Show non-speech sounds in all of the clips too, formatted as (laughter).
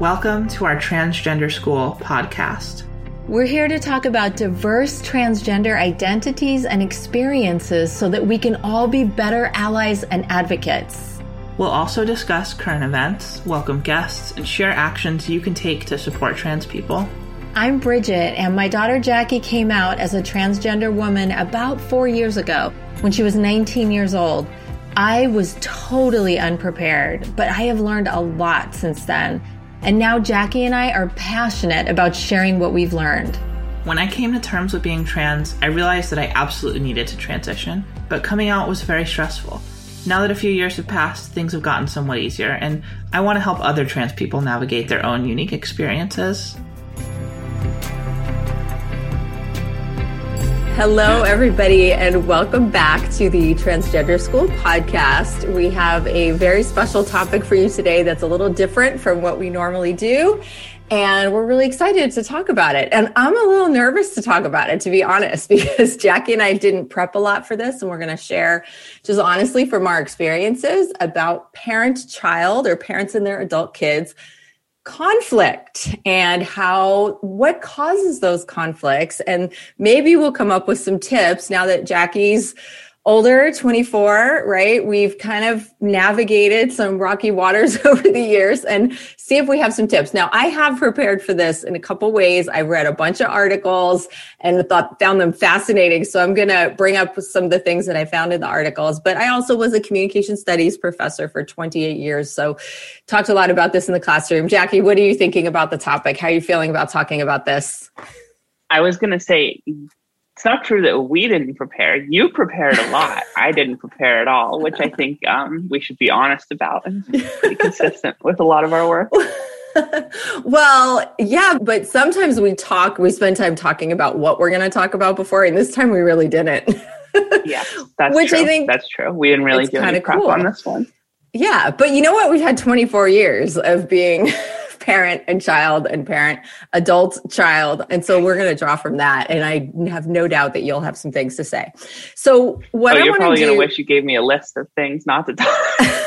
Welcome to our Transgender School podcast. We're here to talk about diverse transgender identities and experiences so that we can all be better allies and advocates. We'll also discuss current events, welcome guests, and share actions you can take to support trans people. I'm Bridget, and my daughter Jackie came out as a transgender woman about four years ago when she was 19 years old. I was totally unprepared, but I have learned a lot since then and now Jackie and I are passionate about sharing what we've learned. When I came to terms with being trans, I realized that I absolutely needed to transition, but coming out was very stressful. Now that a few years have passed, things have gotten somewhat easier, and I want to help other trans people navigate their own unique experiences. Hello, everybody, and welcome back to the Transgender School podcast. We have a very special topic for you today that's a little different from what we normally do. And we're really excited to talk about it. And I'm a little nervous to talk about it, to be honest, (laughs) because Jackie and I didn't prep a lot for this. And we're going to share just honestly from our experiences about parent child or parents and their adult kids conflict and how what causes those conflicts? And maybe we'll come up with some tips now that Jackie's older 24 right? We've kind of navigated some rocky waters (laughs) over the years and see if we have some tips. Now i have prepared for this in a couple ways. I read a bunch of articles and thought found them fascinating. So i'm going to bring up some of the things that i found in the articles. But i also was a communication studies professor for 28 years. So talked a lot about this in the classroom. Jackie what are you thinking about the topic? How are you feeling about talking about this? I was going to say it's not true that we didn't prepare. You prepared a lot. (laughs) I didn't prepare at all, which I think um, we should be honest about and be (laughs) consistent with a lot of our work. (laughs) well, yeah, but sometimes we talk, we spend time talking about what we're going to talk about before, and this time we really didn't. yeah, that's which true. I think that's true. We didn't really do any prep cool. on this one. Yeah, but you know what? We've had 24 years of being parent and child and parent, adult child. And so we're going to draw from that. And I have no doubt that you'll have some things to say. So what oh, I you're probably going to wish you gave me a list of things not to talk. (laughs)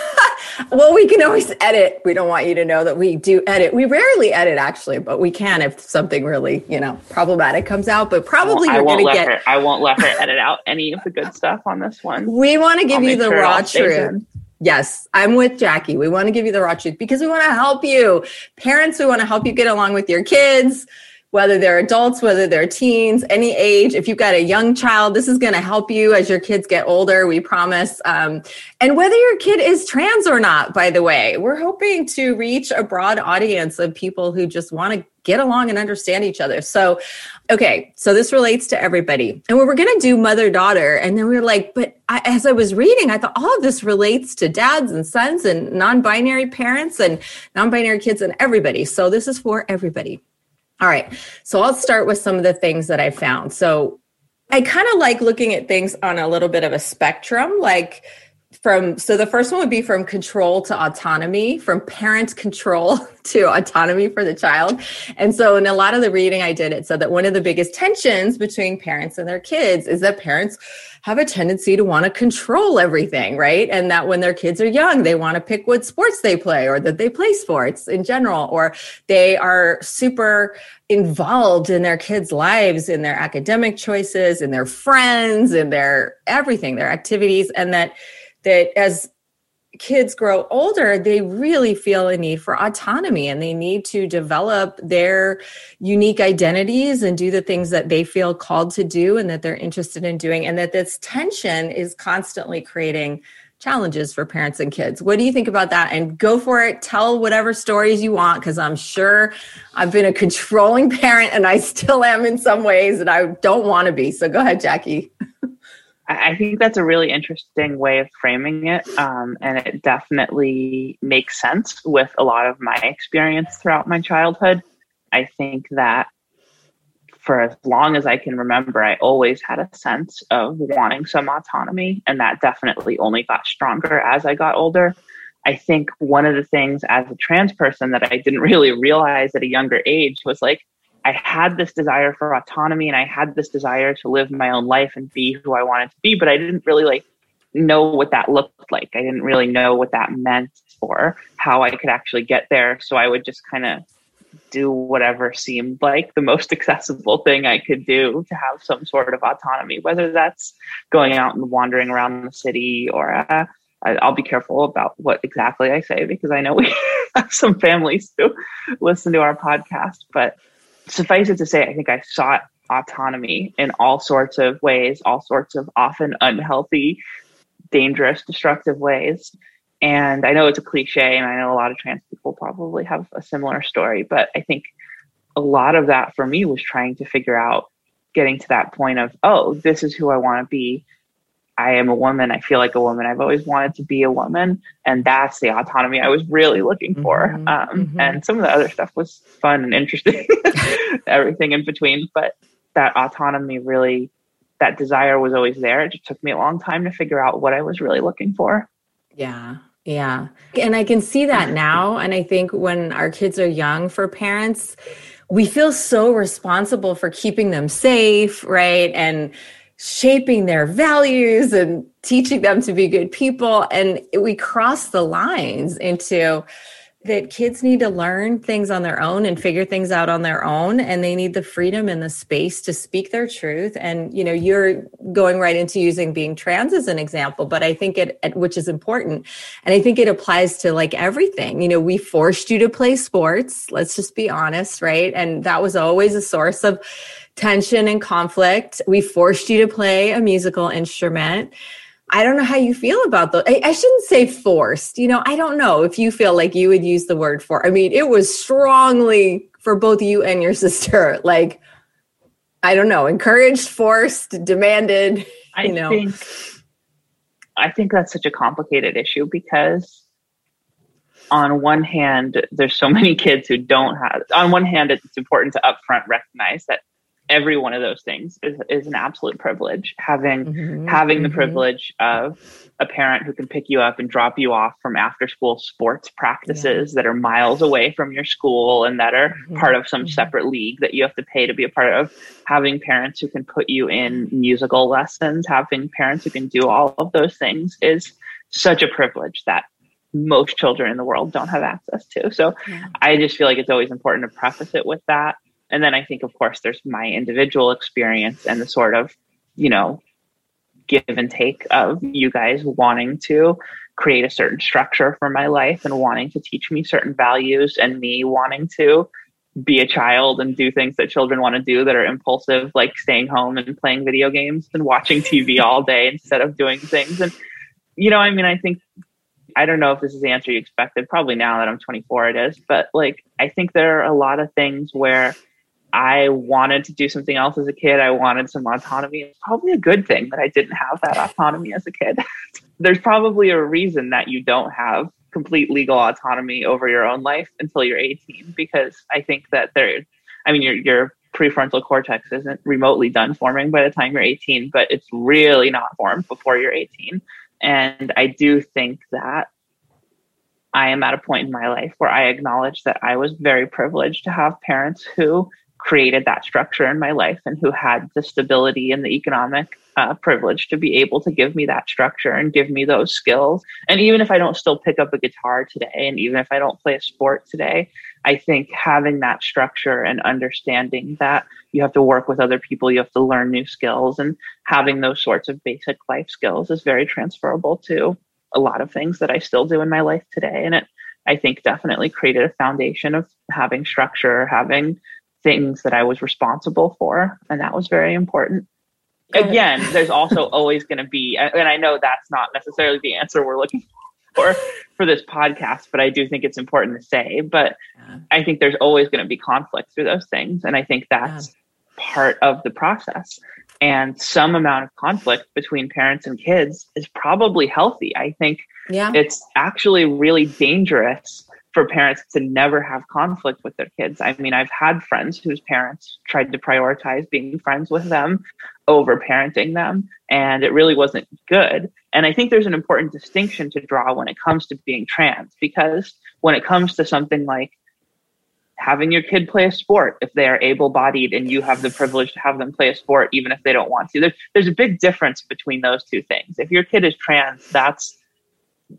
(laughs) well, we can always edit. We don't want you to know that we do edit. We rarely edit actually, but we can if something really, you know, problematic comes out. But probably well, we're going to get. Her, I won't let her edit out any of the good stuff on this one. We want to give I'll you the sure raw truth. Yes, I'm with Jackie. We want to give you the raw truth because we want to help you. Parents, we want to help you get along with your kids, whether they're adults, whether they're teens, any age. If you've got a young child, this is going to help you as your kids get older, we promise. Um, and whether your kid is trans or not, by the way, we're hoping to reach a broad audience of people who just want to get along and understand each other. So, okay, so this relates to everybody. And we were going to do mother daughter. And then we were like, but I, as I was reading, I thought all of this relates to dads and sons and non binary parents and non binary kids and everybody. So, this is for everybody. All right. So, I'll start with some of the things that I found. So, I kind of like looking at things on a little bit of a spectrum. Like, from so the first one would be from control to autonomy from parent control (laughs) to autonomy for the child. And so in a lot of the reading i did it said that one of the biggest tensions between parents and their kids is that parents have a tendency to want to control everything right? And that when their kids are young they want to pick what sports they play or that they play sports in general or they are super involved in their kids lives in their academic choices in their friends in their everything their activities and that that as kids grow older, they really feel a need for autonomy and they need to develop their unique identities and do the things that they feel called to do and that they're interested in doing. And that this tension is constantly creating challenges for parents and kids. What do you think about that? And go for it. Tell whatever stories you want, because I'm sure I've been a controlling (laughs) parent and I still am in some ways and I don't want to be. So go ahead, Jackie. I think that's a really interesting way of framing it. Um, and it definitely makes sense with a lot of my experience throughout my childhood. I think that for as long as I can remember, I always had a sense of wanting some autonomy. And that definitely only got stronger as I got older. I think one of the things as a trans person that I didn't (laughs) really realize at a younger age was like, I had this desire for autonomy and I had this desire to live my own life and be who I wanted to be, but I didn't really like know what that looked like. I didn't really know what that meant or how I could actually get there. So I would just kind of do whatever seemed like the most (laughs) accessible thing I could do to have some sort of autonomy, whether that's going out and wandering around the city or uh, I'll be careful about what exactly I say because I know we (laughs) have some families who listen to our podcast. But suffice it to say, I think I sought autonomy in all sorts of ways, all sorts of often unhealthy, dangerous, destructive ways. And I know it's a cliche, and I know a lot of trans people probably have a similar story, but I think a lot of that for me was trying to figure out getting to that point of, oh, this is who I want to be. I am a woman. I feel like a woman. I've always wanted to be a woman. And that's the autonomy I was really looking for. Mm-hmm, um, mm-hmm. And some of the other stuff was fun and interesting, (laughs) everything in between. But that autonomy really, that desire was always there. It just took me a long time to figure out what I was really looking for. Yeah. Yeah. And I can see that now. And I think when our kids are young for parents, we feel so responsible for keeping them safe, right? And shaping their values and teaching them to be good people. And we cross the lines into that kids need to learn things on their own and figure things out on their own. And they need the freedom and the space to speak their truth. And you know you're going right into using being trans as an example but i think it which is important. And i think it applies to like everything. You know we forced you to play sports let's just be honest right? And that was always a source of tension and conflict we forced you to play a musical instrument I don't know how you feel about those. I, I, shouldn't say forced. You know, I don't know if you feel like you would use the word for. I mean, it was strongly for both you and your (laughs) sister. Like, I don't know, encouraged, forced, demanded. I you know. think I think that's such a complicated issue because on one hand, there's so many kids who don't have. On one hand, it's important to upfront recognize that every one of those things is, is an absolute privilege having mm-hmm, having mm-hmm. the privilege of a parent who can pick you up and drop you off from after school sports practices yeah. that are miles away from your school and that are mm-hmm, part of some mm-hmm. separate league that you have to pay to be a part of having parents who can put you in musical lessons having parents who can do all of those things is such a privilege that most children in the world don't have access to so yeah. i just feel like it's always important to preface it with that and then I think, of course, there's my individual experience and the sort of, you know, give and take of you guys wanting to create a certain structure for my life and wanting to teach me certain values and me wanting to be a child and do things that children want to do that are impulsive, like staying home and playing video games and watching TV (laughs) all day instead of doing things. And, you know, I mean, I think, I don't know if this is the answer you expected. Probably now that I'm 24, it is. But like, I think there are a lot of things where I wanted to do something else as a kid. I wanted some autonomy. It's probably a good thing that I didn't have that autonomy as a kid. (laughs) There's probably a reason that you don't have complete legal autonomy over your own life until you're 18, because I think that there, I mean, your, your prefrontal cortex isn't remotely done forming by the time you're 18, but it's really not formed before you're 18. And I do think that I am at a point in my life where I acknowledge that I was very privileged to have parents who created that structure in my life and who had the stability and the economic uh, privilege to be able to give me that structure and give me those skills. And even if I don't still pick up a guitar today, and even if I don't play a sport today, I think having that structure and understanding that you have to work with other people, you have to learn new skills, and having those sorts of basic life skills is very transferable to a lot of things that I still do in my life today. And it, I think, definitely created a foundation of having structure, having things that I was responsible for. And that was very important. Again, there's also (laughs) always going to be, and I know that's not necessarily the answer we're looking (laughs) for for this podcast, but I do think it's important to say. But yeah. I think there's always going to be conflict through those things. And I think that's yeah. part of the process. And some amount of conflict between parents and kids is probably healthy. I think yeah. it's actually really dangerous for parents to never have conflict with their kids. I mean, I've had friends whose parents tried to prioritize being friends with them over parenting them, and it really wasn't good. And I think there's an important distinction to draw when it comes to being trans, because when it comes to something like having your kid play a sport if they are able bodied and you have the privilege to have them play a sport even if they don't want to, there's, there's a big difference between those two things. If your kid is trans, that's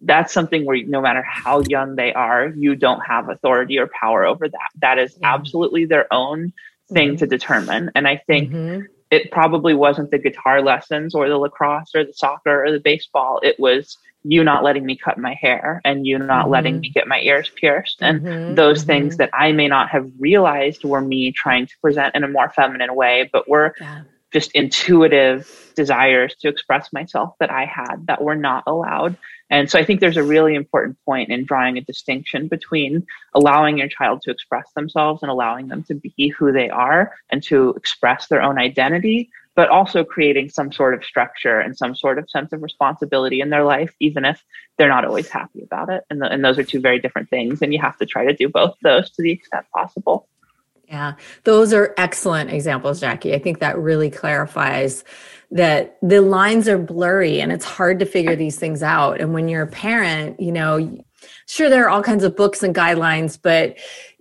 that's something where no matter how young they are, you don't have authority or power over that. That is yeah. absolutely their own thing mm-hmm. to determine. And I think mm-hmm. it probably wasn't the guitar lessons or the lacrosse or the soccer or the baseball. It was you not letting me cut my hair and you not mm-hmm. letting me get my ears pierced and mm-hmm. those mm-hmm. things that I may not have realized were me trying to present in a more feminine way, but were yeah. Just intuitive desires to express myself that I had that were not allowed. And so I think there's a really important point in drawing a distinction between allowing your child to express themselves and allowing them to be who they are and to express their own identity, but also creating some sort of structure and some sort of sense of responsibility in their life, even if they're not always happy about it. And, the, and those are two very different things. And you have to try to do both those to the extent possible. Yeah, those are excellent examples, Jackie. I think that really clarifies that the lines are blurry and it's hard to figure these things out. And when you're a parent, you know, sure, there are all kinds of books and guidelines, but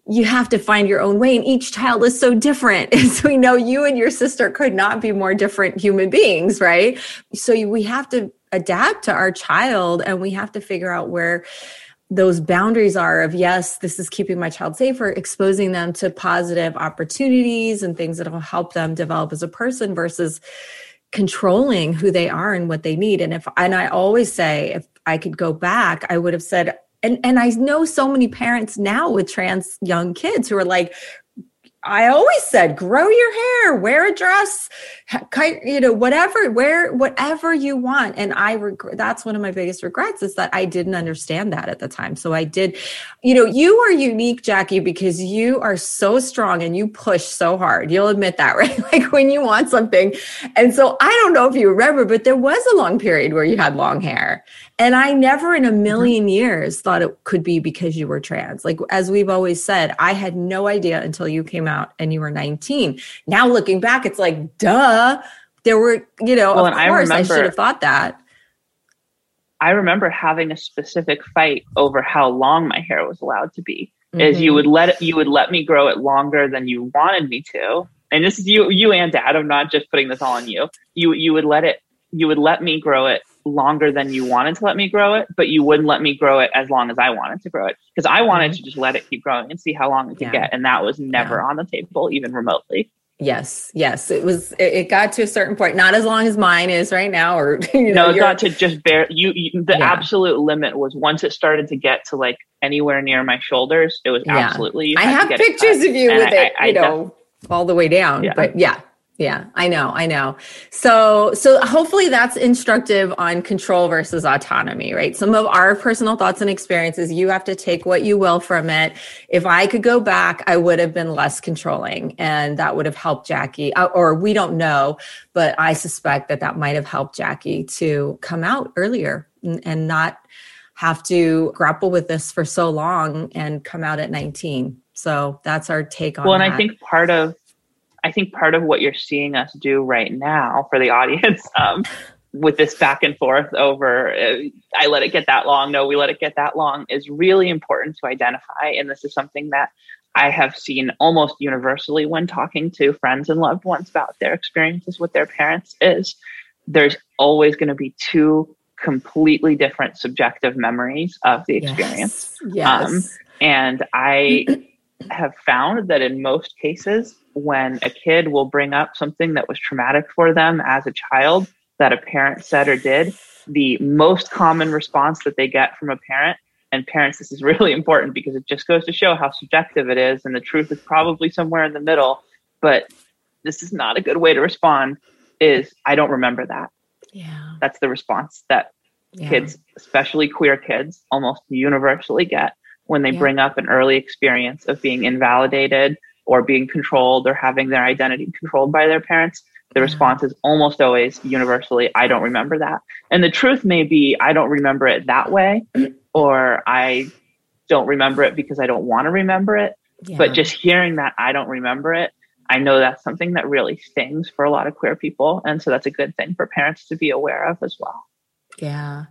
you have to find your own way and each child is so different (laughs) as we know you and your sister could not be more different human beings right so we have to adapt to our child and we have to figure out where those boundaries are of yes this is keeping my child safer exposing them to positive opportunities and things that will help them develop as a person versus controlling who they are and what they need. And if, and I always say, if I could go back, I would have said, and, and I know so many parents now with trans young kids who are like, I always said, grow your hair, wear a dress, you know, whatever, wear whatever you want. And I regret, that's one of my biggest regrets is that I didn't understand that at the time. So I did, you know, you are unique, Jackie, because you are so strong and you push so hard. You'll admit that, (laughs) right? like when you want something. And so I don't know if you remember, but there was a long period where you had long hair. And I never in a mm-hmm. million years thought it could be because you were trans. Like, as we've always said, I had no idea until you came out and you were 19. Now looking back, it's like, duh. There were, you know, well, of course I, remember, I should have thought that. I remember having a specific fight over how long my hair was allowed to be. Mm-hmm. Is you would let it, you would let me grow it longer than you wanted me to, and this is you, you and Dad. I'm not just putting this all on you. You you would let it, you would let me grow it longer than you wanted to let me grow it, but you wouldn't let me grow it as long as I wanted to grow it because I wanted mm-hmm. to just let it keep growing and see how long it could yeah. get. And that was never yeah. on the table, even remotely. Yes, yes, it was. It, got to a certain point, not as long as mine is right now, or (laughs) you know, no, it got to just bear. You, you the yeah. absolute limit was once it started to get to like anywhere near my shoulders, it was absolutely. I have pictures of you with I, it, I, you I know, def- all the way down. But yeah, yeah, I know, I know. So, so hopefully that's instructive on control versus autonomy, right? Some of our personal thoughts and experiences, you have to take what you will from it. If I could go back, I would have been less controlling and that would have helped Jackie, uh, or we don't know, but I suspect that that might have helped Jackie to come out earlier and not have to grapple with this for so long and come out at 19. So that's our take on Well, and that. I think part of I think part of what you're seeing us do right now for the audience (laughs) um, with this back and forth over uh, I let it get that long, no, we let it get that long is really important to identify. And this is something that I have seen almost universally when talking to friends and loved ones about their experiences with their parents is there's always going to be two completely different subjective memories of the experience. Yes. yes. Um, and I have found that in most cases, when a kid will bring up something that was traumatic for them as a child that a parent said or did, the most common response that they get from a parent, and parents, this is (laughs) really important because it just goes to show how subjective it is, and the truth is probably somewhere in the middle, but this is not a good way to respond, is I don't remember that. Yeah. That's the response that yeah. kids, especially queer kids, almost universally get when they yeah. bring up an early experience of being invalidated or being controlled or having their identity controlled by their parents, the mm-hmm. response is almost always universally, I don't remember that. And the truth may be, I don't remember it that way, (clears throat) or I don't remember it because I don't want to remember it. Yeah. But just hearing that I don't remember it, I know that's something that really stings for a lot of queer people. And so that's a good thing for parents to be aware of as well. Yeah.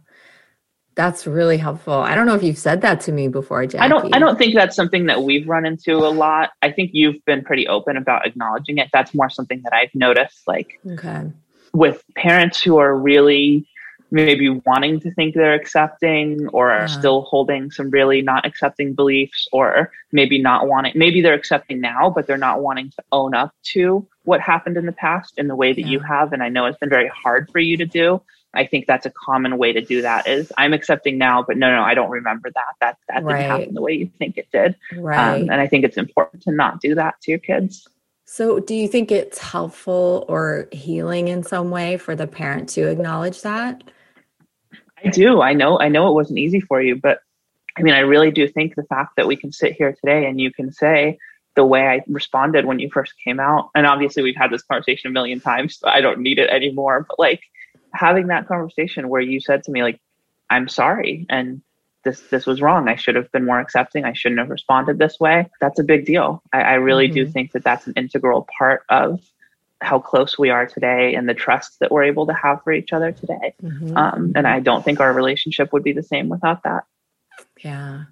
That's really helpful. I don't know if you've said that to me before, Jackie. I don't I don't think that's something that we've run into a lot. I think you've been pretty open about acknowledging it. That's more something that I've noticed like okay. with parents who are really maybe wanting to think they're accepting or are still holding some really not accepting beliefs or maybe not wanting maybe they're accepting now but they're not wanting to own up to what happened in the past in the way that yeah. you have and i know it's been very hard for you to do i think that's a common way to do that is i'm accepting now but no no i don't remember that that that right. didn't happen the way you think it did right um, and i think it's important to not do that to your kids so, do you think it's helpful or healing in some way for the parent to acknowledge that? I do. I know. I know it wasn't easy for you, but I mean, I really do think the fact that we can sit here today and you can say the way I responded when you first came out, and obviously we've had this conversation a million times, so I don't need it anymore. But like having that conversation where you said to me, like, "I'm sorry," and this this was wrong. I should have been more accepting. I shouldn't have responded this way. That's a big deal. I, I really mm-hmm. do think that that's an integral part of how close we are today and the trust that we're able to have for each other today. Mm-hmm. Um, and I don't think our relationship would be the same without that. Yeah.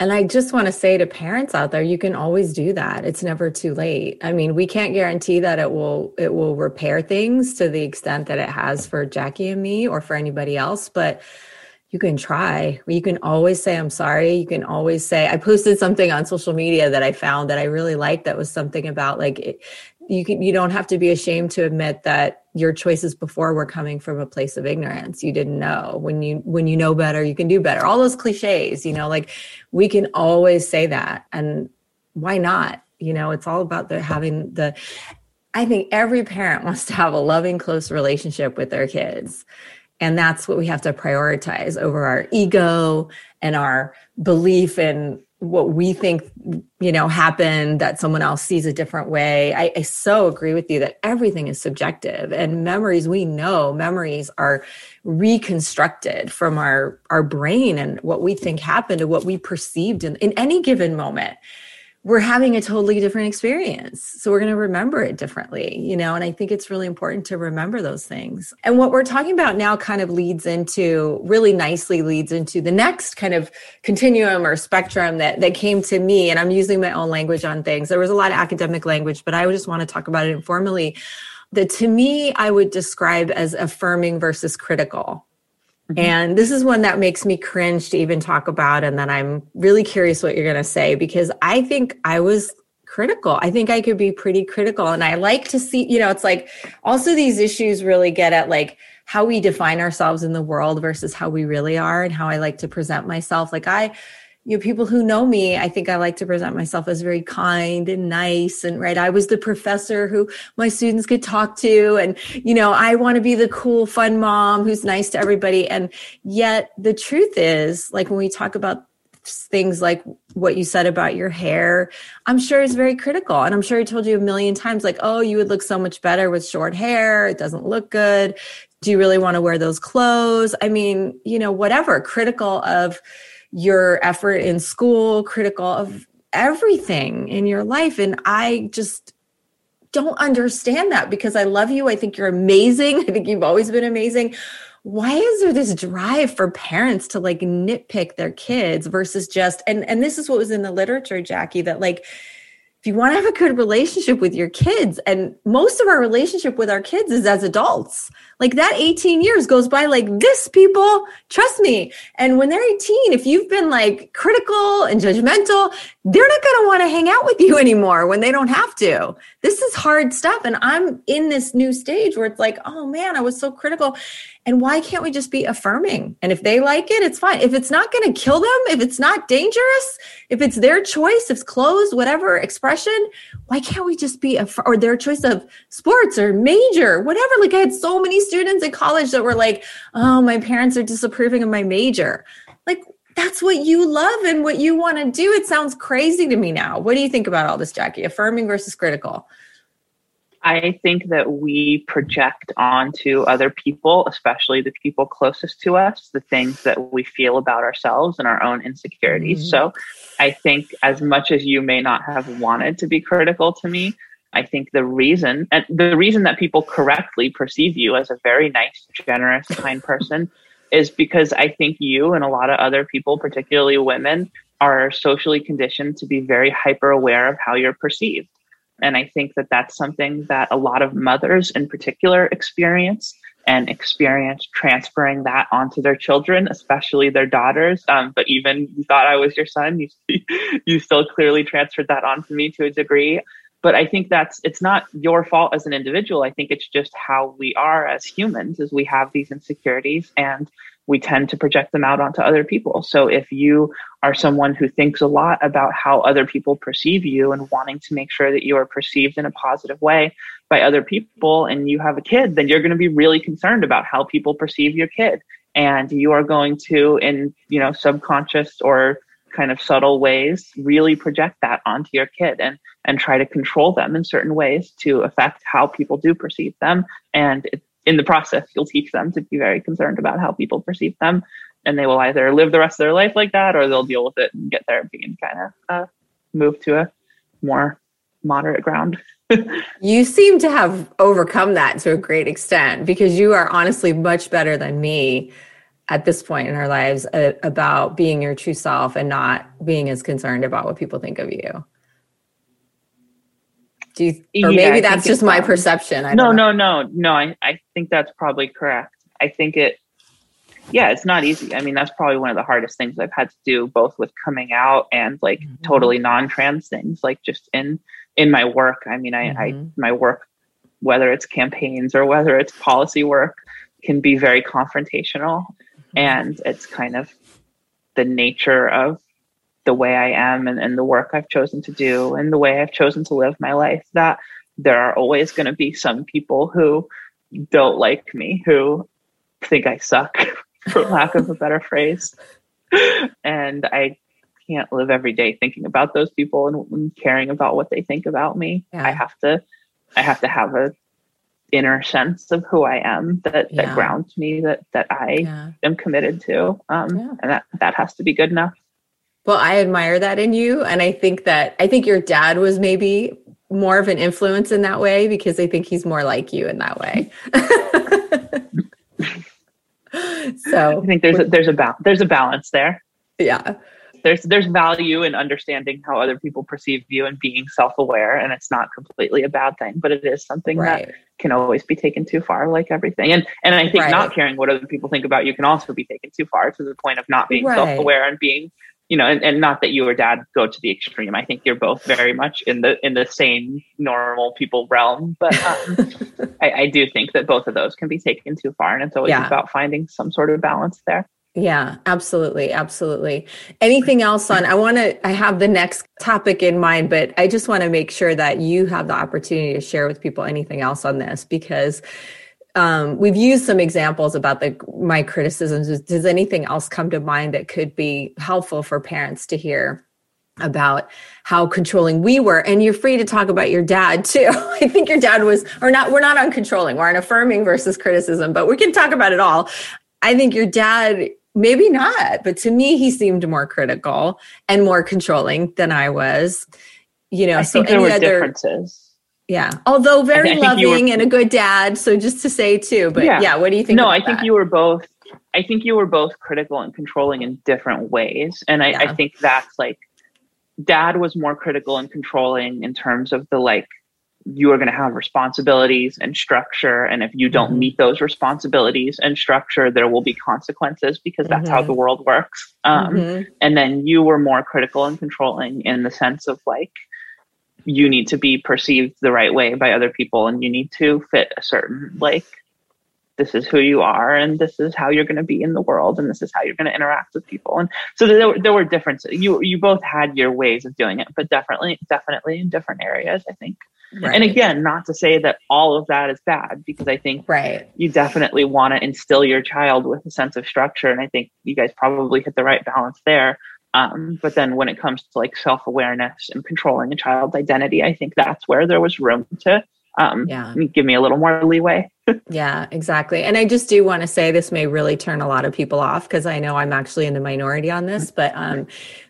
And I just want to say to parents out there, you can always do that. It's never too late. I mean, we can't guarantee that it will it will repair things to the extent that it has for Jackie and me or for anybody else, but you can try. You can always say, I'm sorry. You can always say, I posted something on social media that I found that I really liked that was something about like, it, you can, you don't have to be ashamed to admit that your choices before were coming from a place of ignorance. You didn't know when you, when you know better, you can do better. All those cliches, you know, like we can always say that. And why not? You know, it's all about the having the, I think every parent (laughs) wants to have a loving, close relationship with their kids and that's what we have to prioritize over our ego and our belief in what we think you know happened that someone else sees a different way. I, I, so agree with you that everything is subjective and memories we know memories are reconstructed from our our brain and what we think happened and what we perceived in, in any given moment we're having a totally different experience. So we're going to remember it differently, you know, and I think it's really important to remember those things. And what we're talking about now kind of leads into really nicely leads into the next kind of continuum or spectrum that that came to me and I'm using my own language on things. There was a lot of academic language, but I just want to talk about it informally. That to me I would describe as affirming versus critical. Mm-hmm. And this is one that makes me cringe to even talk about. And then I'm really curious what you're going to say because I think I was critical. I think I could be pretty critical. And I like to see, you know, it's like also these issues really get at like how we define ourselves in the world versus how we really are and how I like to present myself. Like I, you know, people who know me, I think I like to present myself as very kind and nice. And right, I was the professor who my students could talk to. And, you know, I want to be the cool, fun mom who's nice to everybody. And yet the truth is, like when we talk about things like what you said about your hair, I'm sure is very critical. And I'm sure I told you a million times, like, oh, you would look so much better with short hair. It doesn't look good. Do you really want to wear those clothes? I mean, you know, whatever, critical of, your effort in school, critical of everything in your life. And I just don't understand that because I love you. I think you're amazing. (laughs) I think you've always been amazing. Why is there this drive for parents to like nitpick their kids versus just and and this is what was in the literature, Jackie, that like if you want to have a good relationship with your kids and most of our relationship with our kids is as adults. Like that 18 years goes by like this people. Trust me. And when they're 18 if you've been like critical and judgmental they're not going to want to hang out with you (laughs) anymore when they don't have to. This is hard stuff and i'm in this new stage where it's like oh man i was so critical and why can't we just be affirming? And if they like it, it's fine. If it's not going to kill them, if it's not dangerous, if it's their choice, if it's clothes, whatever expression, why can't we just be, aff- or their choice of sports or major, whatever? Like I had so many students in college that were like, oh, my parents are disapproving of my major. Like, that's what you love and what you want to do. It sounds crazy to me now. What do you think about all this, Jackie? Affirming versus critical? I think that we project onto other people, especially the people closest to us, the things that we feel about ourselves and our own insecurities. Mm-hmm. So I think as much as you may not have wanted to be critical to me, I think the reason and the reason that people correctly perceive you as a very nice, generous, kind person (laughs) is because I think you and a lot of other people, particularly women, are socially conditioned to be very hyper aware of how you're perceived. And I think that that's something that a lot of mothers in particular experience and experience transferring that onto their children, especially their daughters. Um, but even you thought I was your son, you, (laughs) you still clearly transferred that onto me to a degree. But I think that's it's not your fault as an individual. I think it's just how we are as humans, is we have these insecurities and we tend to project them out onto other people. So if you are someone who thinks a lot about how other people perceive you and wanting to make sure that you are perceived in a positive way by other people and you have a kid, then you're going to be really concerned about how people perceive your kid. And you are going to, in, you know, subconscious or kind of subtle ways, really project that onto your kid and, and try to control them in certain ways to affect how people do perceive them. And it, in the process, you'll teach them to be very concerned about how people perceive them. And they will either live the rest of their life like that or they'll deal with it and get therapy and kind of uh, move to a more moderate ground. (laughs) you seem to have overcome that to a great extent because you are honestly much better than me at this point in our lives uh, about being your true self and not being as concerned about what people think of you. Do you, or maybe that's just my perception. I no, no, no, no. I, I think that's probably correct. I think it, yeah, it's not easy. I mean, that's probably one of the hardest things I've had to do, both with coming out and like mm-hmm. totally non-trans things, like just in in my work. I mean, I, mm-hmm. I my work, whether it's campaigns or whether it's policy work, can be very confrontational, mm-hmm. and it's kind of the nature of the way I am and, and the work I've chosen to do and the way I've chosen to live my life that there are always going to be some people who don't like me, who think I suck, (laughs) for lack of a better phrase. And I can't live every day thinking about those people and, and caring about what they think about me. Yeah. I have to, I have to have a inner sense of who I am that, yeah. that grounds me, that, that I yeah. am committed to. Um, and that, that has to be good enough. Well, I admire that in you. And I think that, I think your dad was maybe more of an influence in that way because I think he's more like you in that way. (laughs) so I think there's a, there's a ba- there's a balance there. Yeah. There's there's value in understanding how other people perceive you and being self-aware and it's not completely a bad thing, but it is something right. that can always be taken too far like everything. And and I think right. not caring what other people think about you can also be taken too far to the point of not being right. self-aware and being you know, and, and not that you or dad go to the extreme. I think you're both very much in the in the same normal people realm. But um, (laughs) I, I, do think that both of those can be taken too far, and it's always yeah. about finding some sort of balance there. Yeah, absolutely, absolutely. Anything else on? I want to. I have the next topic in mind, but I just want to make sure that you have the opportunity to share with people anything else on this because um, we've used some examples about the my criticisms. Does anything else come to mind that could be helpful for parents to hear about how controlling we were? And you're free to talk about your dad (laughs) too. I think your dad was, or not. We're not on controlling. We're on affirming versus criticism, but we can talk about it all. I think your dad maybe not but to me he seemed more critical and more controlling than i was you know I so there were other, differences yeah. Although very loving were, and a good dad. So just to say too, but yeah, yeah what do you think? No, I think that? you were both, I think you were both critical and controlling in different ways. And I, yeah. I think that's like, dad was more critical and controlling in terms of the like, you are going to have responsibilities and structure. And if you don't mm-hmm. meet those responsibilities and structure, there will be consequences because that's mm-hmm. how the world works. Um, mm-hmm. And then you were more critical and controlling in the sense of like, you need to be perceived the right way by other people and you need to fit a certain like this is who you are and this is how you're going to be in the world and this is how you're going to interact with people. And so there were, there were differences. You you both had your ways of doing it but definitely definitely in different areas i think. Right. and again not to say that all of that is bad because i think right. you definitely want to instill your child with a sense of structure and i think you guys probably hit the right balance there um, but then when it comes to like self awareness and controlling a child's identity, I think that's where there was room to um, yeah. give me a little more leeway. (laughs) yeah, exactly. And I just do want to say this may really turn a lot of people off because I know I'm actually in the minority on this, but um,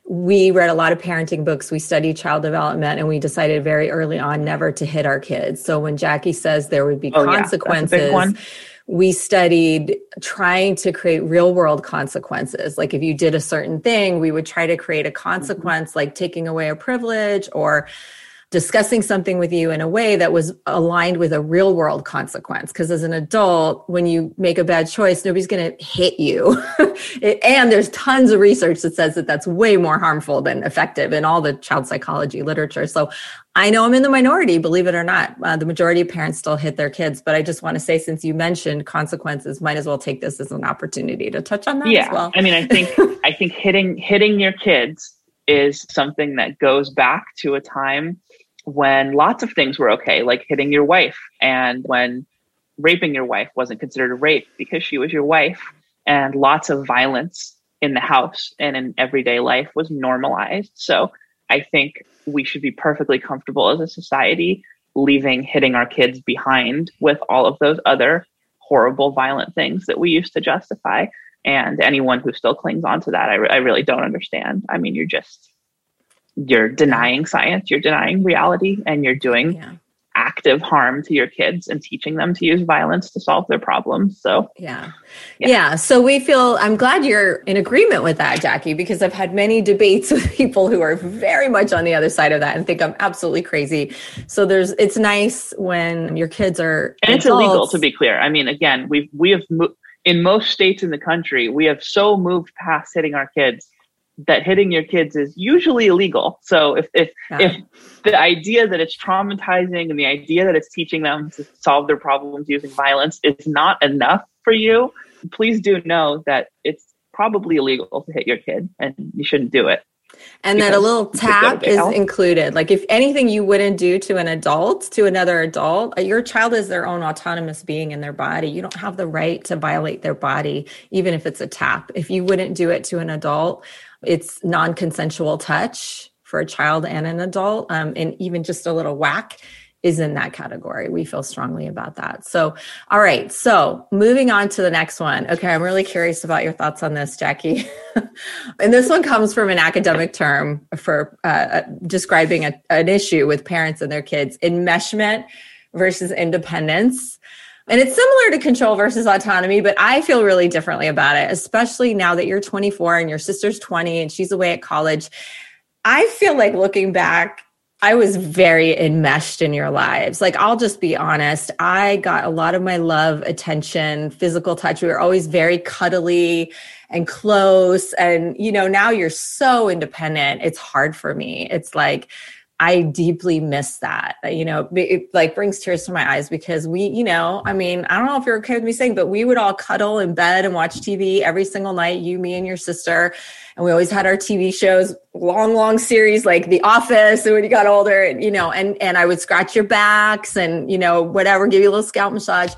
we read a lot of parenting books. We studied child development and we decided very early on never to hit our kids. So when Jackie says there would be oh, consequences, yeah, we studied trying to create real world consequences. Like if you did a certain thing, we would try to create a consequence, mm-hmm. like taking away a privilege or discussing something with you in a way that was aligned with a real world consequence. Because as an adult, when you make a bad choice, nobody's going to hit you. (laughs) it, and there's tons of research that says that that's way more harmful than effective in all the child psychology literature. So I know I'm in the minority, believe it or not. Uh, the majority of parents still hit their kids, but I just want to say, since you mentioned consequences, might as well take this as an opportunity to touch on that yeah. as well. I mean, I think (laughs) I think hitting hitting your kids is something that goes back to a time when lots of things were okay, like hitting your wife, and when raping your wife wasn't considered a rape because she was your wife, and lots of violence in the house and in everyday life was normalized. So I think we should be perfectly comfortable as a society leaving hitting our kids behind with all of those other horrible, violent things that we used to justify. And anyone who still clings on to that, I, re- I really don't understand. I mean, you're just, you're denying science, you're denying reality, and you're doing yeah active harm to your kids and teaching them to use violence to solve their problems. So, yeah. yeah. Yeah. So, we feel, I'm glad you're in agreement with that, Jackie, because I've had many debates (laughs) with people who are very much on the other side of that and think I'm absolutely crazy. So, there's, it's nice when your kids are. And it's illegal, to be clear. I mean, again, we've, we have, mo- in most states in the country, we have so moved past hitting our kids that hitting your kids is usually illegal. So if if yeah. if the idea that it's traumatizing and the idea that it's teaching them to solve their problems using violence is not enough for you, please do know that it's probably illegal to hit your kid and you shouldn't do it. And that a little tap is included. Like if anything you wouldn't do to an adult, to another adult, uh, your child is their own autonomous being in their body. You don't have the right to violate their body, even if it's a tap. If you wouldn't do it to an adult, it's non consensual touch for a child and an adult. Um, and even just a little whack is in that category. We feel strongly about that. So, all right. So, moving on to the next one. Okay. I'm really curious about your thoughts on this, Jackie. (laughs) and this one comes from an academic term for uh, uh, describing a, an issue with parents and their kids enmeshment versus independence. And it's similar to control versus autonomy, but I feel really differently about it, especially now that you're 24 and your sister's 20 and she's away at college. I feel like looking back, I was very enmeshed in your lives. Like, I'll just be honest. I got a lot of my love, attention, physical touch. We were always very cuddly and close. And, you know, now you're so independent. It's hard for me. It's like, I deeply miss that. You know, it like brings tears to my eyes because we, you know, I mean, I don't know if you're okay with me saying, but we would all cuddle in bed and watch TV every single night, you, me, and your sister. And we always had our TV shows, long, long series like The Office. And when you got older, you know, and and I would scratch your backs and, you know, whatever, give you a little scalp massage.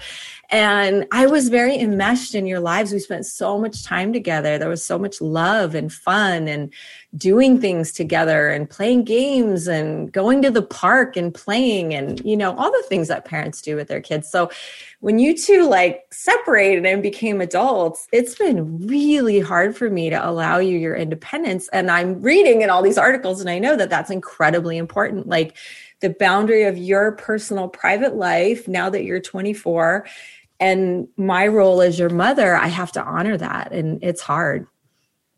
And I was very enmeshed in your lives. We spent so much time together. There was so much love and fun and doing things together and playing games and going to the park and playing and, you know, all the things that parents do with their kids. So when you two like separated and became adults, it's been really hard for me to allow you your independence. And I'm reading in all these articles and I know that that's incredibly important. Like, the boundary of your personal private life now that you're 24 and my role as your mother i have to honor that and it's hard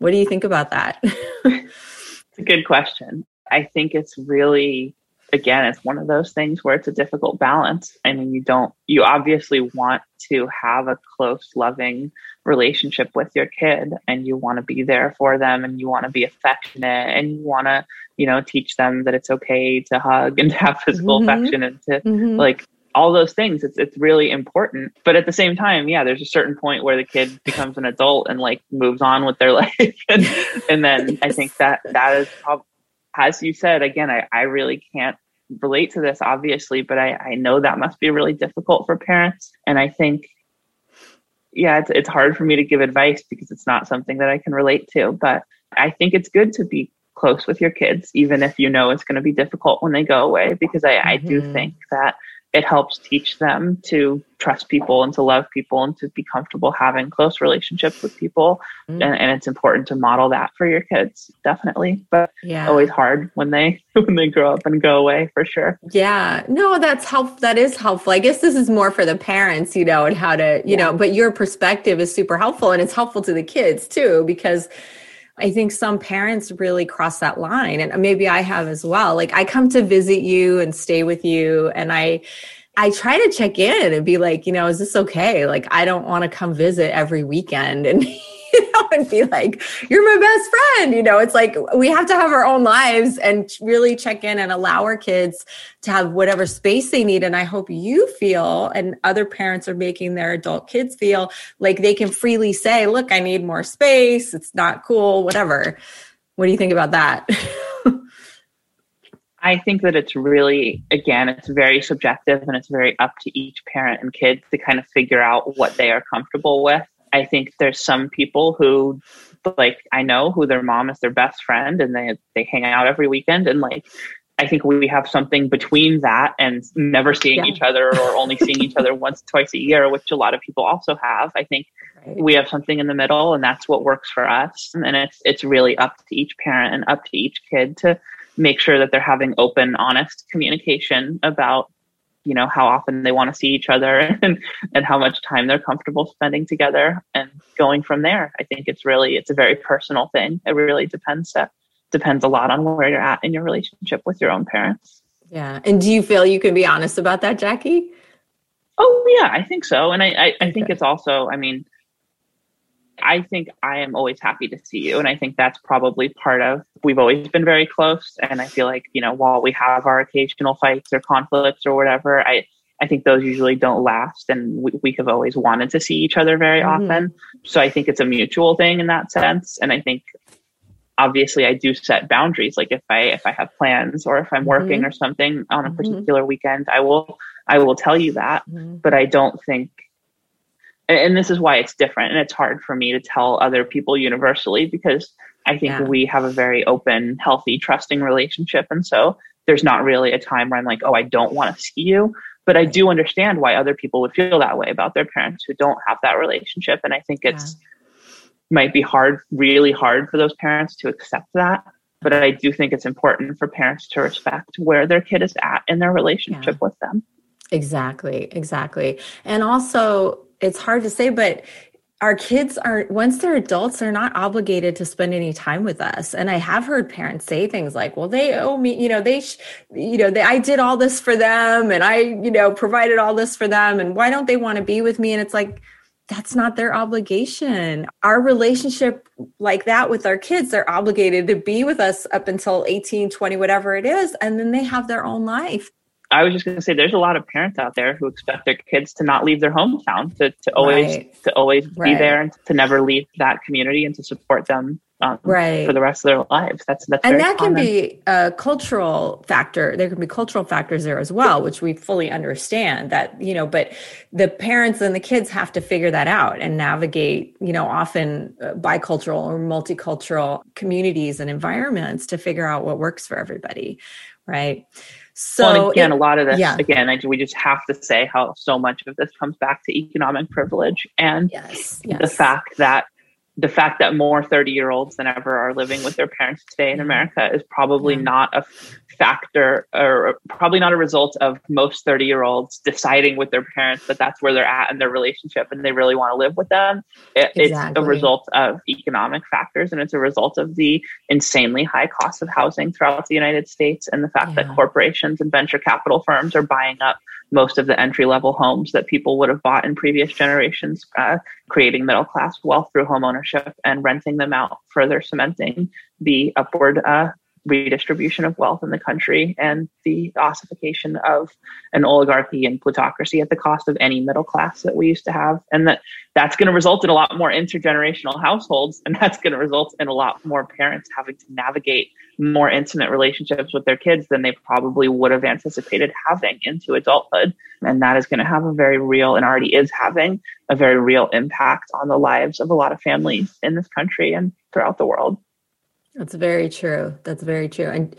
what do you think about that (laughs) it's a good question i think it's really again it's one of those things where it's a difficult balance i mean you don't you obviously want to have a close loving relationship with your kid and you want to be there for them and you want to be affectionate and you want to you know teach them that it's okay to hug and to (laughs) have physical mm-hmm. affection and to mm-hmm. like all those things it's it's really important but at the same time yeah there's a certain point where the kid becomes an adult and like moves on with their (laughs) life and, and then i think that that is as you said again I, I really can't relate to this obviously but I, I know that must be really difficult for parents and i think yeah it's, it's hard for me to give advice because it's not something that i can relate to but i think it's good to be close with your kids even if you know it's going to be difficult when they go away because i, mm-hmm. I do mm-hmm. think that it helps teach them to trust people and to love people and to be comfortable having close relationships with people. Mm. and, and, it's important to model that for your kids definitely but yeah. always hard when they (laughs) when they grow up and go away for sure. Yeah. No that's help that is helpful. I guess this is more for the parents you know and how to you yeah. know but your perspective is super helpful and it's helpful to the kids too because I think some parents really cross that line and maybe I have as well. Like I come to visit you and stay with you and I I try to check in and be like, you know, is this okay? Like I don't want to come visit every weekend and (laughs) (laughs) you know, and be like, you're my best friend. You know, it's like we have to have our own lives and really check in and allow our kids to have whatever space they need. And I hope you feel and other parents are making their adult kids feel like they can freely say, look, I need more space. It's not cool, whatever. What do you think about that? (laughs) I think that it's really, again, it's very subjective and it's very up to each parent and kid to kind of figure out what they are comfortable with. I think there's some people who like I know who their mom is their best friend and they they hang out every weekend and like I think we have something between that and never seeing yeah. each other or only seeing each other once twice a year which a lot of people also have. I think right. we have something in the middle and that's what works for us and it's it's really up to each parent and up to each kid to make sure that they're having open honest communication about you know how often they want to see each other (laughs) and and how much time they're comfortable spending together and going from there. I think it's really it's a very personal thing. It really depends uh, depends a lot on where you're at in your relationship with your own parents. Yeah. And do you feel you can be honest about that jackie? Oh yeah i think so. And i i, I think it's also i mean I think I am always happy to see you. And I think that's probably part of, we've always been very close. And I feel like, you know, while we have our occasional fights or conflicts or whatever, I, I think those usually don't last. And we, we have always wanted to see each other very mm-hmm. often. So I think it's a mutual thing in that sense. And I think obviously I do set boundaries. Like if I, if I have plans or if I'm working mm-hmm. or something on a mm-hmm. particular mm-hmm. weekend, I will, I will tell you that. Mm-hmm. But I don't think and this is why it's different and it's hard for me to tell other people universally because i think yeah. we have a very open healthy trusting relationship and so there's not really a time where i'm like oh i don't want to see you but i do understand why other people would feel that way about their parents who don't have that relationship and i think it's yeah. might be hard really hard for those parents to accept that but i do think it's important for parents to respect where their kid is at in their relationship yeah. with them exactly exactly and also it's hard to say, but our kids are once they're adults they're not obligated to spend any time with us. And i have heard parents say things like well they owe me you know they sh- you know they, i did all this for them and i you know provided all this for them and why don't they want to be with me? And it's like that's not their obligation. Our relationship like that with our kids they're obligated to be with us up until 18 20 whatever it is and then they have their own life I was just going to say, there's a lot of parents out there who expect their kids to not leave their hometown, to, to always right. to always right. be there, and to never leave that community, and to support them um, right. for the rest of their lives. That's that's and that common. can be a cultural factor. There can be cultural factors there as well, which we fully understand. That you know, but the parents and the kids have to figure that out and navigate. You know, often uh, bicultural or multicultural communities and environments to figure out what works for everybody. Right. So well, again, it, a lot of this, yeah. again, I, we just have to say how so much of this comes back to economic privilege and yes, yes. the fact that the fact that more 30 year olds than ever are living with their parents today in mm-hmm. America is probably yeah. not a factor or probably not a result of most 30 year olds deciding with their parents that that's where they're at in their relationship and they really want to live with them. It, exactly. It's a result of economic factors and it's a result of the insanely high cost of housing throughout the United States and the fact yeah. that corporations and venture capital firms are buying up most of the entry level homes that people would have bought in previous generations, uh, creating middle class wealth through home ownership and renting them out, further cementing the upward uh, redistribution of wealth in the country and the ossification of an oligarchy and plutocracy at the cost of any middle class that we used to have. And that that's going to result in a lot more intergenerational households and that's going to result in a lot more parents having to navigate more intimate relationships with their kids than they probably would have anticipated having into adulthood. And that is going to have a very real and already is having a very real impact on the lives of a lot of families in this country and throughout the world that's very true. That's very true. And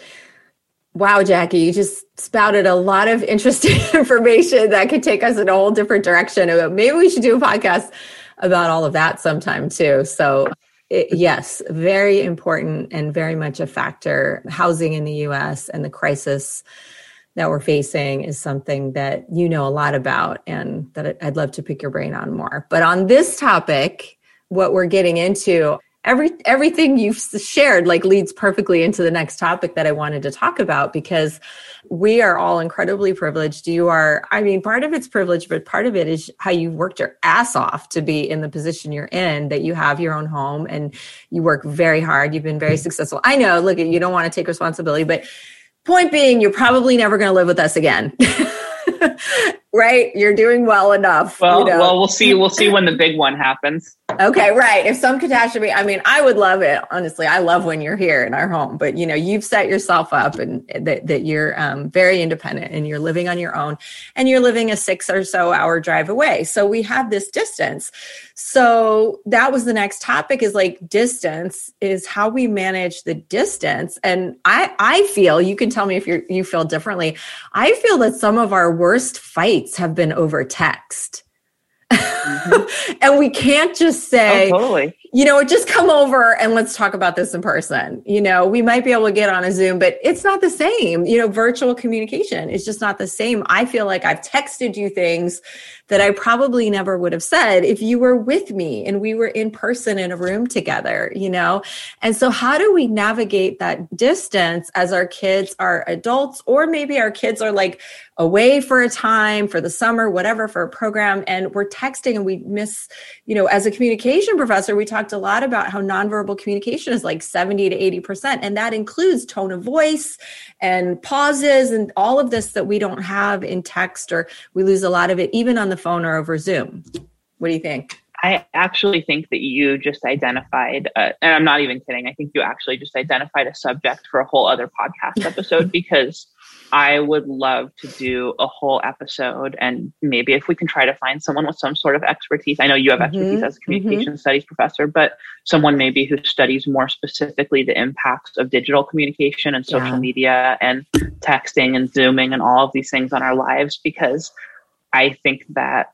wow, Jackie, you just spouted a lot of (laughs) interesting information that could take us in a whole different direction. Maybe we should do a podcast about all of that sometime too. So, it, yes, very important and very much a factor. Housing in the US and the crisis that we're facing is something that you know a lot about and that I'd love to pick your brain on more. But on this topic, what we're getting into every everything you've shared like leads perfectly into the next topic that I wanted to talk about because we are all incredibly privileged. You are, I mean, part of it's privilege, but part of it is how you worked your ass off to be in the position you're in, that you have your own home and you work very hard. You've been very successful. I know, look, you don't want to take responsibility, but point being, you're probably never going to live with us again. (laughs) right? You're doing well enough. Well, you know? well, we'll see. We'll see when the big one happens. Okay, right. If some catastrophe, I mean, I would love it. Honestly, I love when you're here in our home. But you know, you've set yourself up, and that that you're um, very independent, and you're living on your own, and you're living a six or so hour drive away. So we have this distance. So that was the next topic is like distance is how we manage the distance. And I I feel you can tell me if you you feel differently. I feel that some of our worst fights have been over text. Mm-hmm. (laughs) and we can't just say, oh, totally. you know, just come over and let's talk about this in person. You know, we might be able to get on a Zoom, but it's not the same. You know, virtual communication is just not the same. I feel like I've texted you things that I probably never would have said if you were with me and we were in person in a room together, you know? And so, how do we navigate that distance as our kids are adults, or maybe our kids are like away for a time, for the summer, whatever, for a program, and we're texting and we miss, you know, as a communication professor, we talked a lot about how nonverbal communication is like 70 to 80%, and that includes tone of voice and pauses and all of this that we don't have in text or we lose a lot of it even on the phone or over Zoom. What do you think? I actually think that you just identified, uh, and I'm not even kidding. I think you actually just identified a subject for a whole other podcast episode (laughs) because I would love to do a whole episode and maybe if we can try to find someone with some sort of expertise. I know you have mm-hmm. expertise as a mm-hmm. communication mm-hmm. studies professor, but someone maybe who studies more specifically the impacts of digital communication and social yeah. media and texting and zooming and all of these things on our lives because I think that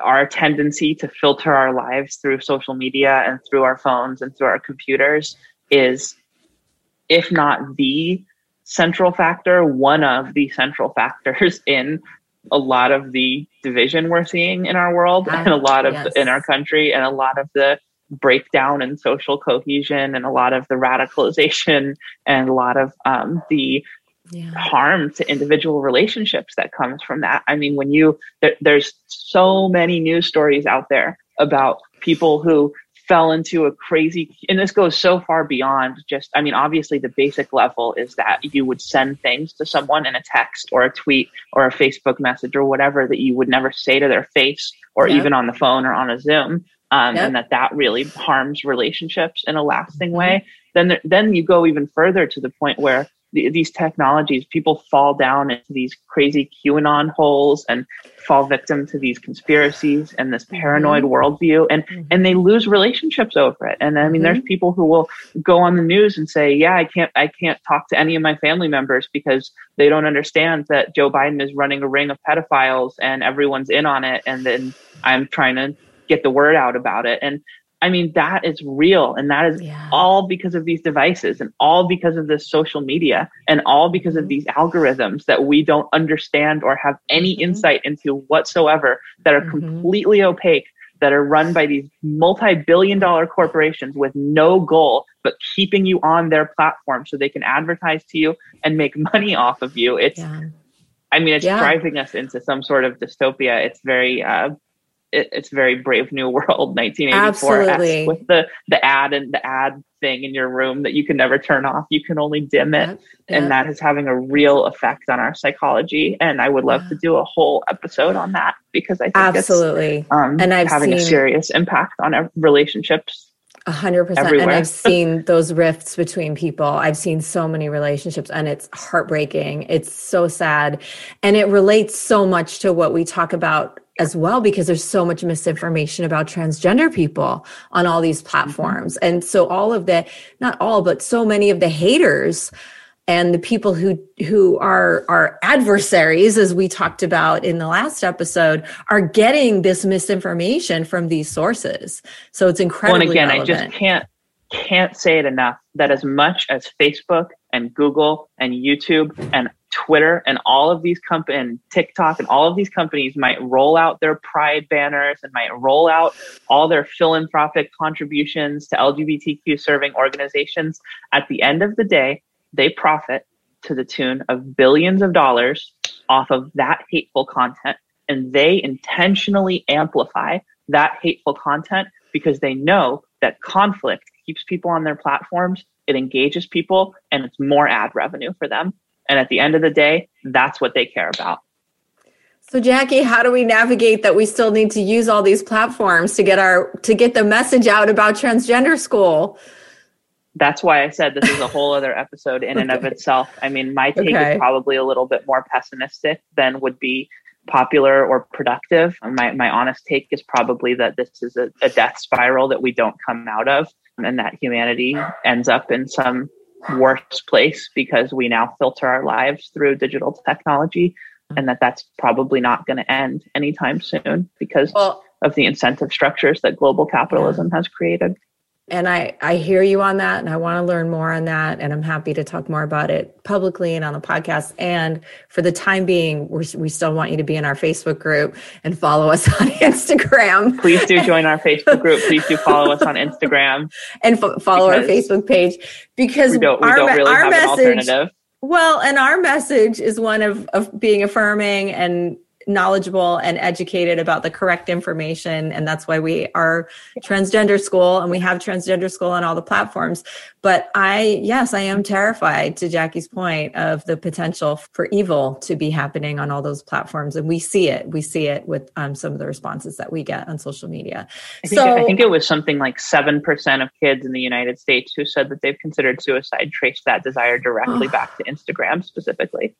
our tendency to filter our lives through social media and through our phones and through our computers is if not the central factor, one of the central factors (laughs) in a lot of the division we're seeing in our world and a lot of yes. in our country and a lot of the breakdown in social cohesion and a lot of the radicalization (laughs) and a lot of um, the yeah. harm to individual relationships that comes from that. I mean, when you there, there's so many news stories out there about people who fell into a crazy and this goes so far beyond just i mean obviously the basic level is that you would send things to someone in a text or a tweet or a facebook message or whatever that you would never say to their face or yep. even on the phone or on a zoom um, yep. and that that really harms relationships in a lasting mm-hmm. way then there, then you go even further to the point where these technologies, people fall down into these crazy QAnon holes and fall victim to these conspiracies and this paranoid mm-hmm. worldview, and mm-hmm. and they lose relationships over it. And I mean, mm-hmm. there's people who will go on the news and say, "Yeah, I can't, I can't talk to any of my family members because they don't understand that Joe Biden is running a ring of pedophiles and everyone's in on it." And then I'm trying to get the word out about it. And I mean, that is real. And that is yeah. all because of these devices and all because of this social media and all because of mm-hmm. these algorithms that we don't understand or have any mm-hmm. insight into whatsoever that are mm-hmm. completely opaque, that are run by these multi billion dollar corporations with no goal but keeping you on their platform so they can advertise to you and make (laughs) money off of you. It's, yeah. I mean, it's yeah. driving us into some sort of dystopia. It's very, uh, it, it's very Brave New World (laughs) 1984 with the the ad and the ad thing in your room that you can never turn off. You can only dim it, yep, yep. and that is having a real effect on our psychology. And I would love yeah. to do a whole episode on that because I think absolutely, um, and I've having seen, a serious impact on our relationships. A hundred percent. And I've seen those rifts between people. I've seen so many relationships and it's heartbreaking. It's so sad. And it relates so much to what we talk about as well because there's so much misinformation about transgender people on all these mm-hmm. platforms. Mm-hmm. And so all of the not all but so many of the haters and the people who who are are adversaries as we talked about in the last episode are getting this misinformation from these sources. So it's incredibly Well, and again, relevant. I just can't can't say it enough that as much as Facebook and Google and YouTube and Twitter and all of these companies, TikTok and all of these companies might roll out their pride banners and might roll out all their philanthropic contributions to LGBTQ serving organizations. At the end of the day, they profit to the tune of billions of dollars off of that hateful content. And they intentionally amplify that hateful content because they know that conflict keeps people on their platforms, it engages people, and it's more ad revenue for them. And at the end of the day, that's what they care about. So Jackie, how do we navigate that we still need to use all these platforms to get our to get the message out about transgender school? That's why I said this is a whole other episode in okay. and of itself. I mean, my take okay. is probably a little bit more pessimistic than would be popular or productive. My, my honest take is probably that this is a, a death spiral that we don't come out of and that humanity ends up in some worse place because we now filter our lives through digital technology and that that's probably not going to end anytime soon because well, of the incentive structures that global capitalism has created and I, I hear you on that and I want to learn more on that. And I'm happy to talk more about it publicly and on the podcast. And for the time being, we we still want you to be in our Facebook group and follow us (laughs) on Instagram. Please do join our Facebook group. (laughs) Please do follow us on Instagram. And f- follow our Facebook page because we don't, we our, don't really our message, Well, and our message is one of, of being affirming and knowledgeable and educated about the correct information and that's why we are transgender school and we have transgender school on all the platforms. But i yes i am terrified to jackie's point of the potential for evil to be happening on all those platforms and we see it. We see it with um, some of the responses that we get on social media. I think, so i think it was something like 7% of kids in the united states who said that they've considered suicide traced that desire directly back to instagram specifically.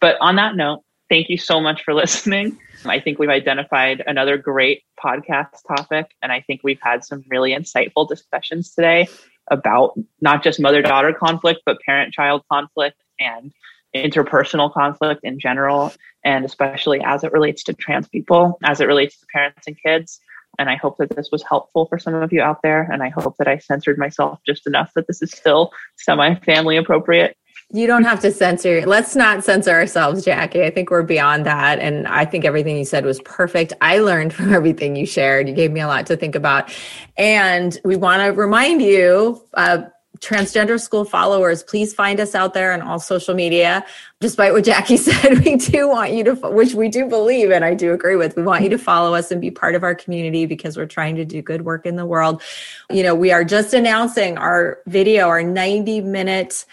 But on that note thank you so much for (laughs) listening. I think we've identified another great podcast topic, and I think we've had some really insightful discussions today about not just mother daughter conflict, but parent child conflict and interpersonal conflict in general, and especially as it relates to trans people, as it relates to parents and kids. And I hope that this was helpful for some of you out there. And I hope that I censored myself just enough that this is still semi family appropriate. You don't have to censor. Let's not censor ourselves, Jackie. I think we're beyond that. And I think everything you said was perfect. I learned (laughs) from everything you shared. You gave me a lot to think about. And we want to remind you, uh, transgender school followers, please find us out there on all social media. Despite what Jackie (laughs) said, we do want you to, which we do believe and I do agree with, we want you to follow us and be part of our community because we're trying to do good work in the world. You know, we are just announcing our video, our 90 minute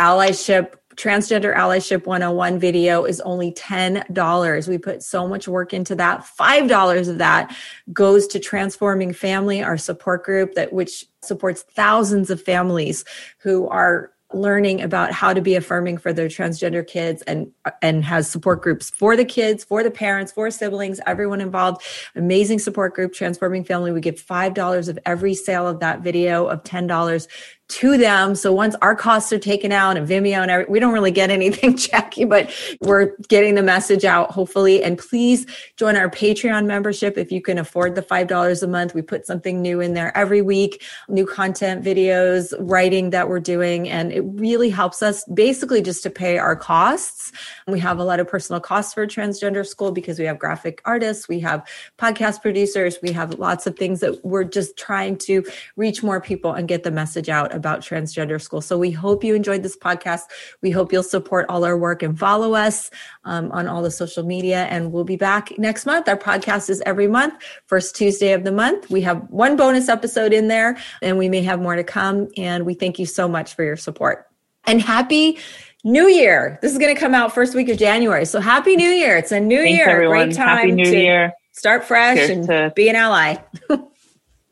allyship transgender allyship 101 video is only $10 we put so much work into that. $5 of that goes to transforming family our support group that which supports thousands of families who are learning about how to be affirming for their transgender kids and and has support groups for the kids for the parents for siblings everyone involved. Amazing support group transforming family. We give five dollars of every sale of that video of ten dollars to them. So once our costs are taken out and Vimeo and every, we don't really get anything, (laughs) Jackie, but we're getting the message out hopefully. And please join our Patreon membership if you can afford the $5 a month. We put something new in there every week, new content, videos, writing that we're doing. And it really helps us basically just to pay our costs. We have a lot of personal costs for transgender school because we have graphic artists, we have podcast producers, we have lots of things that we're just trying to reach more people and get the message out about transgender school. So we hope you enjoyed this podcast. We hope you'll support all our work and follow us um, on all the social media. And we'll be back next month. Our podcast is every month, first Tuesday of the month. We have one bonus episode in there, and we may have more to come. And we thank you so much for your support. And happy New Year. This is going to come out first week of January. So happy New Year. It's a new Thanks, year. Everyone. Great time happy new to year. start fresh Here's and to- be an ally. (laughs)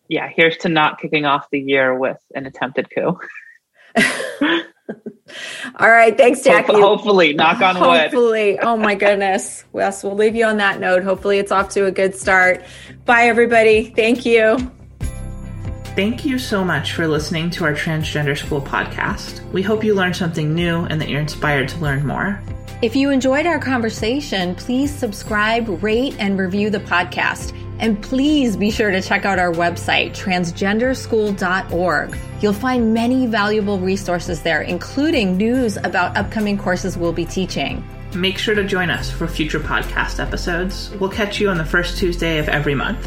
yeah, here's to not kicking off the year with an attempted coup. (laughs) All right. Thanks, Jackie. Hopefully, knock on wood. Hopefully. Oh, my goodness. (laughs) Yes, we'll leave you on that note. Hopefully, it's off to a good start. Bye, everybody. Thank you. Thank you so much for listening to our Transgender School podcast. We hope you learned something new and that you're inspired to learn more. If you enjoyed our conversation, please subscribe, rate, and review the podcast And please be sure to check out our website, transgenderschool.org. You'll find many valuable resources there, including news about upcoming courses we'll be teaching. Make sure to join us for future podcast episodes. We'll catch you on the first Tuesday of every month.